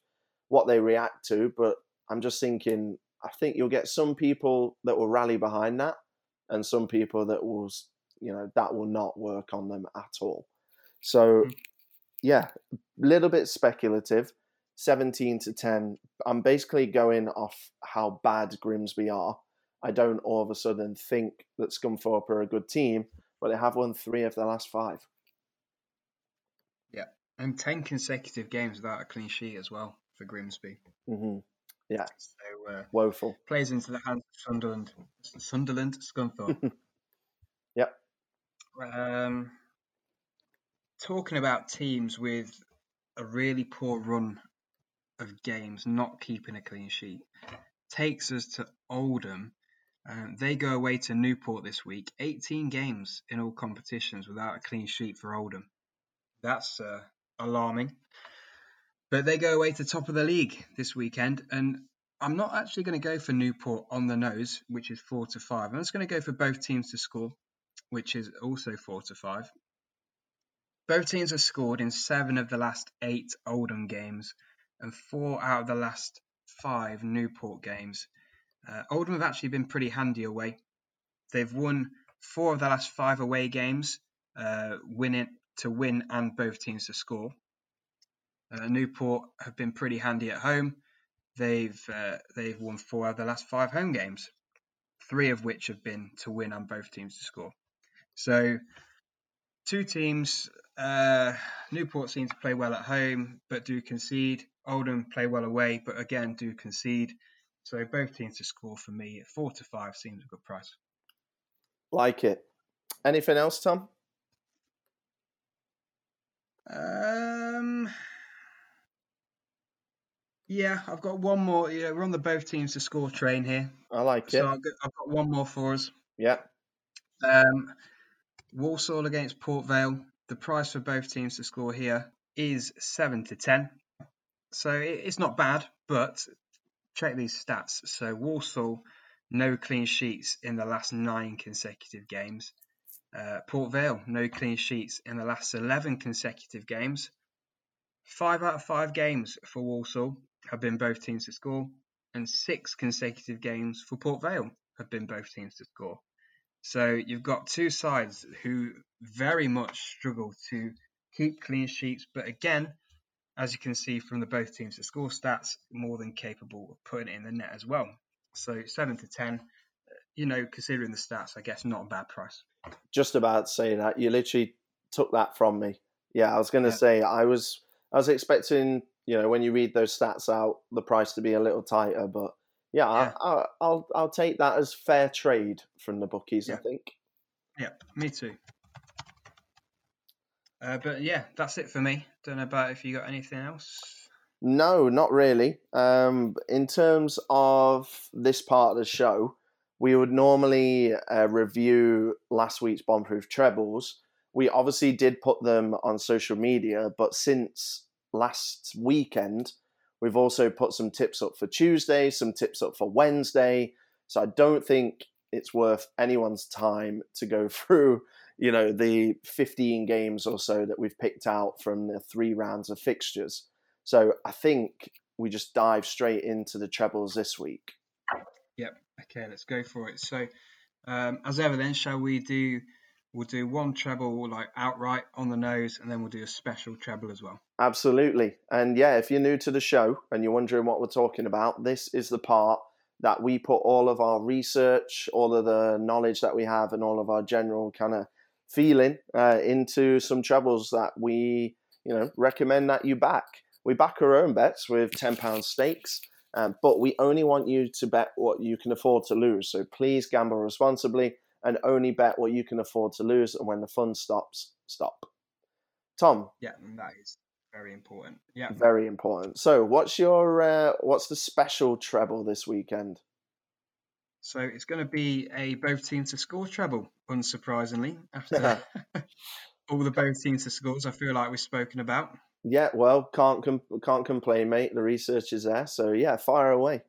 what they react to. But I'm just thinking, I think you'll get some people that will rally behind that, and some people that will, you know, that will not work on them at all. So, mm-hmm. yeah, a little bit speculative. 17 to 10. I'm basically going off how bad Grimsby are. I don't all of a sudden think that Scunthorpe are a good team, but they have won three of the last five. Yeah, and 10 consecutive games without a clean sheet as well for Grimsby. Mm-hmm. Yeah. So uh, woeful. Plays into the hands of Sunderland. Sunderland, Scunthorpe. yep. Um, talking about teams with a really poor run of games not keeping a clean sheet takes us to Oldham. Um, they go away to Newport this week. 18 games in all competitions without a clean sheet for Oldham. That's uh, alarming. But they go away to top of the league this weekend, and I'm not actually going to go for Newport on the nose, which is four to five. I'm just going to go for both teams to score, which is also four to five. Both teams have scored in seven of the last eight Oldham games and four out of the last five Newport games. Uh, Oldham have actually been pretty handy away. They've won four of the last five away games, uh, winning to win and both teams to score. Uh, Newport have been pretty handy at home. They've uh, they've won four of the last five home games, three of which have been to win and both teams to score. So, two teams. Uh, Newport seem to play well at home, but do concede. Oldham play well away, but again do concede. So both teams to score for me. Four to five seems a good price. Like it. Anything else, Tom? Um, yeah, I've got one more. Yeah, we're on the both teams to score train here. I like so it. I've I've got one more for us. Yeah. Um, Walsall against Port Vale. The price for both teams to score here is seven to ten. So it's not bad, but check these stats. So Walsall, no clean sheets in the last nine consecutive games. Uh, Port Vale, no clean sheets in the last 11 consecutive games. Five out of five games for Walsall have been both teams to score, and six consecutive games for Port Vale have been both teams to score. So you've got two sides who very much struggle to keep clean sheets, but again, as you can see from the both teams to score stats, more than capable of putting it in the net as well. So seven to ten, you know, considering the stats, I guess not a bad price. Just about saying that you literally took that from me. Yeah, I was going to yeah. say I was I was expecting you know when you read those stats out the price to be a little tighter, but yeah, yeah. I, will I'll take that as fair trade from the bookies. Yeah. I think. Yeah, me too. Uh, but yeah, that's it for me. Don't know about if you got anything else. No, not really. Um, in terms of this part of the show, we would normally uh, review last week's bombproof trebles. We obviously did put them on social media, but since last weekend, we've also put some tips up for Tuesday, some tips up for Wednesday. So I don't think it's worth anyone's time to go through you know the 15 games or so that we've picked out from the three rounds of fixtures. So i think we just dive straight into the trebles this week. Yep. Okay let's go for it. So um, as ever then shall we do we'll do one treble like outright on the nose and then we'll do a special treble as well? Absolutely. And yeah if you're new to the show and you're wondering what we're talking about this is the part that we put all of our research all of the knowledge that we have and all of our general kind of feeling uh, into some trebles that we you know recommend that you back. We back our own bets with ten pound stakes, um, but we only want you to bet what you can afford to lose. So please gamble responsibly and only bet what you can afford to lose. And when the fun stops, stop. Tom. Yeah, that is very important. Yeah, very important. So, what's your uh, what's the special treble this weekend? So it's going to be a both teams to score treble, unsurprisingly, after all the both teams to scores I feel like we've spoken about. Yeah, well, can't com- can't complain, mate. The research is there, so yeah, fire away.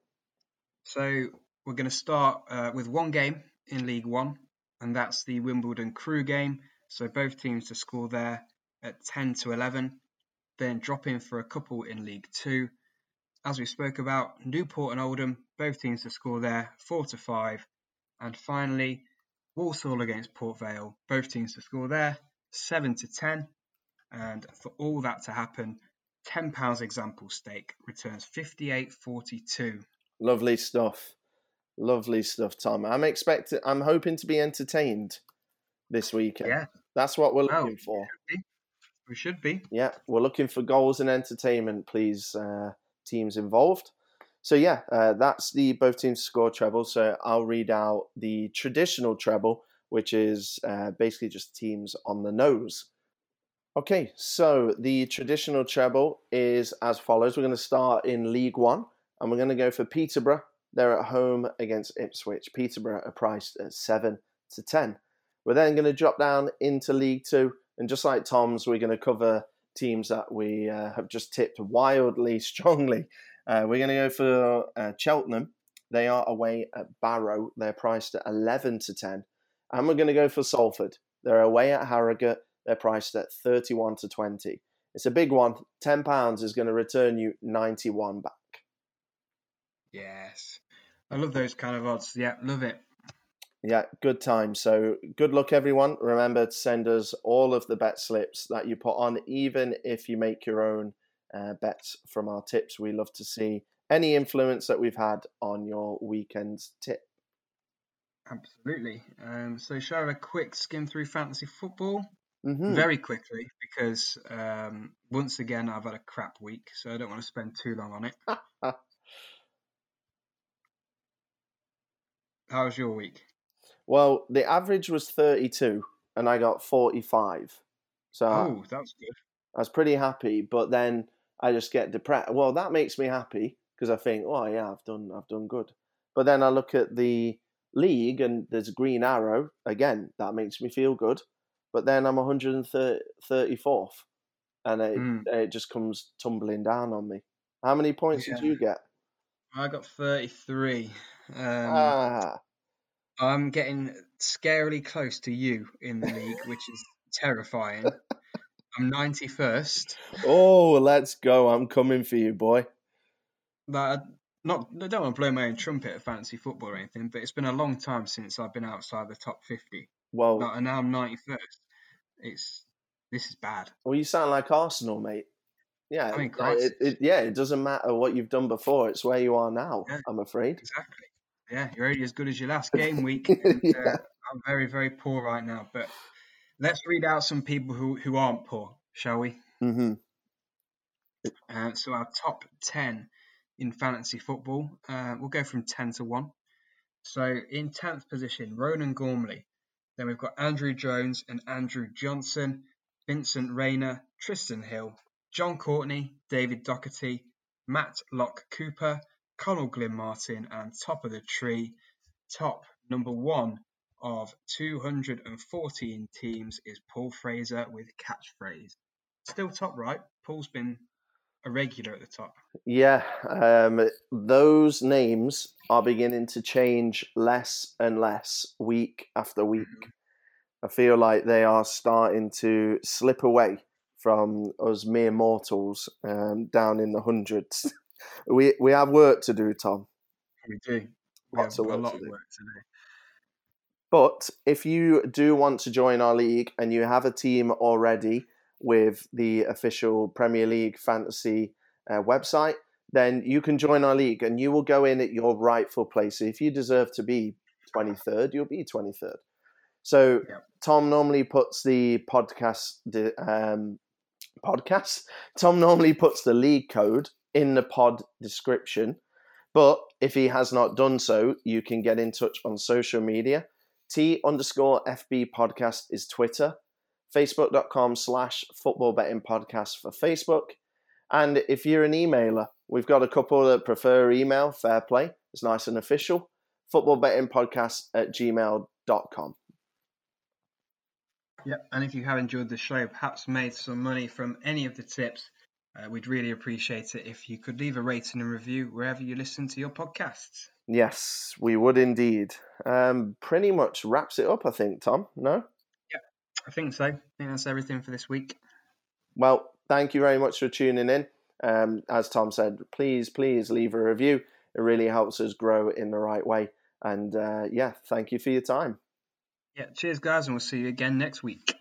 So we're going to start uh, with one game in League One, and that's the Wimbledon Crewe game. So both teams to score there at ten to eleven, then drop in for a couple in League Two. As we spoke about, Newport and Oldham, both teams to score there, four to five. And finally, Walsall against Port Vale, both teams to score there, seven to ten. And for all that to happen, ten pounds example stake returns fifty eight forty two. Lovely stuff. Lovely stuff, Tom. I'm expecting. I'm hoping to be entertained this weekend. Yeah, That's what we're Well, looking for. we should be. Yeah, we're looking for goals and entertainment, please, uh, teams involved. So yeah, uh, that's the both teams score treble. So I'll read out the traditional treble, which is uh, basically just teams on the nose. Okay, so the traditional treble is as follows. We're going to start in League One, and we're going to go for Peterborough. They're at home against Ipswich. Peterborough are priced at seven to ten. We're then going to drop down into League Two, and just like Tom's, we're going to cover teams that we uh, have just tipped wildly strongly. Uh, we're going to go for uh, Cheltenham. They are away at Barrow. They're priced at 11 to 10. And we're going to go for Salford. They're away at Harrogate. They're priced at 31 to 20. It's a big one. £10 is going to return you 91 back. Yes. I love those kind of odds. Yeah, love it. Yeah, good time. So good luck, everyone. Remember to send us all of the bet slips that you put on, even if you make your own uh, bets from our tips. We love to see any influence that we've had on your weekend's tip. Absolutely. Um, so, shall I have a quick skim through fantasy football? hmm Very quickly, because um, once again, I've had a crap week, so I don't want to spend too long on it. How was your week? Well, the average was 32, and I got 45. So Oh, that's good. I was pretty happy, but then I just get depressed. Well, that makes me happy because I think, oh yeah, I've done, I've done good. But then I look at the league and there's a green arrow again. That makes me feel good. But then I'm 134th, and it, Mm. it just comes tumbling down on me. How many points did you get? I got 33. Um, ah, I'm getting scarily close to you in the league, which is terrifying. I'm 91st. oh, let's go! I'm coming for you, boy. Not, I don't want to blow my own trumpet at fantasy football or anything, but it's been a long time since I've been outside the top 50. Well, Like, and now I'm 91st. It's this is bad. Well, you sound like Arsenal, mate. Yeah, I mean, it, it, yeah, it doesn't matter what you've done before; it's where you are now. Yeah. I'm afraid. Exactly. Yeah, you're only as good as your last game week. And, Yeah. uh, I'm very, very poor right now. But let's read out some people who, who aren't poor, shall we? hmm Uh, so our top 10 in fantasy football, uh, we'll go from 10 to 1. So in 10th position, Ronan Gormley. Then we've got Andrew Jones and Andrew Johnson, Vincent Rayner, Tristan Hill, John Courtney, David Doherty, Matt Locke Cooper, Connell Glyn Martin, and top of the tree, top number one of 214 teams is Paul Fraser with catchphrase. Still top right. Paul's been a regular at the top. Yeah, um, those names are beginning to change less and less week after week. I feel like they are starting to slip away from us mere mortals um, down in the hundreds. we we have work to do, Tom. We do. We Lots have of a work lot to do. work to do. But if you do want to join our league and you have a team already with the official Premier League fantasy uh, website, then you can join our league and you will go in at your rightful place. So if you deserve to be 23rd, you'll be 23rd. So. Tom normally puts the podcast um, podcast. Tom normally puts the league code in the pod description. But if he has not done so, you can get in touch on social media. T underscore FB podcast is Twitter. Facebook.com slash football betting podcast for Facebook. And if you're an emailer, we've got a couple that prefer email, fair play. It's nice and official. Football betting podcast at gmail.com. Yep. And if you have enjoyed the show, perhaps made some money from any of the tips, uh, we'd really appreciate it if you could leave a rating and review wherever you listen to your podcasts. Yes, we would indeed. Um, pretty much wraps it up, I think, Tom. No? Yeah, I think so. I think that's everything for this week. Well, thank you very much for tuning in. Um, as Tom said, please, please leave a review. It really helps us grow in the right way. And uh, yeah, thank you for your time. Yeah, cheers, guys, and we'll see you again next week.